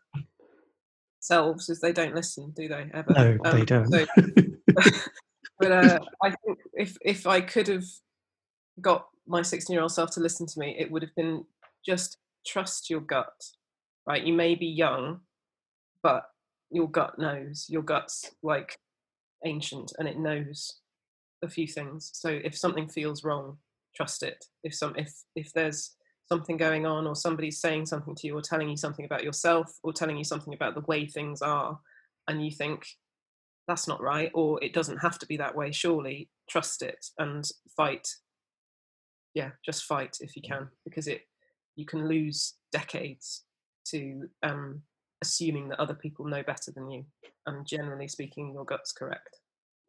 selves is they don't listen, do they? Ever? No, um, they don't. So, but uh, I think if if I could have got my sixteen-year-old self to listen to me, it would have been just trust your gut. Right? You may be young, but your gut knows. Your gut's like ancient, and it knows a few things. So if something feels wrong, trust it. If some if if there's something going on or somebody's saying something to you or telling you something about yourself or telling you something about the way things are and you think that's not right or it doesn't have to be that way surely trust it and fight. Yeah just fight if you can because it you can lose decades to um assuming that other people know better than you and generally speaking your gut's correct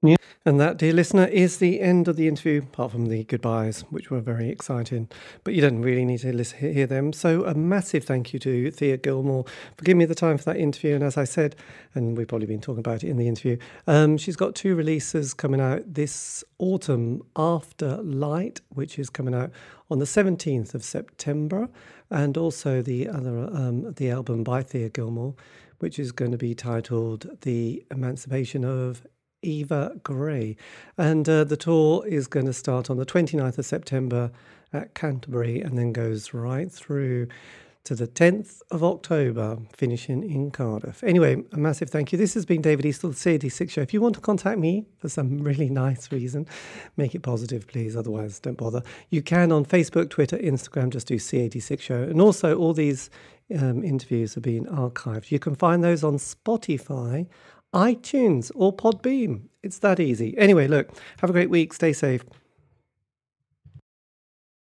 yeah. And that, dear listener, is the end of the interview, apart from the goodbyes, which were very exciting. But you don't really need to listen, hear them. So, a massive thank you to Thea Gilmore for giving me the time for that interview. And as I said, and we've probably been talking about it in the interview, um, she's got two releases coming out this autumn Afterlight, which is coming out on the 17th of September, and also the other um, the album by Thea Gilmore, which is going to be titled The Emancipation of Eva Grey. And uh, the tour is going to start on the 29th of September at Canterbury and then goes right through to the 10th of October, finishing in Cardiff. Anyway, a massive thank you. This has been David Eastaugh, the C86 show. If you want to contact me for some really nice reason, make it positive, please. Otherwise, don't bother. You can on Facebook, Twitter, Instagram, just do C86 show. And also, all these um, interviews have been archived. You can find those on Spotify, iTunes or Podbeam. It's that easy. Anyway, look, have a great week. Stay safe.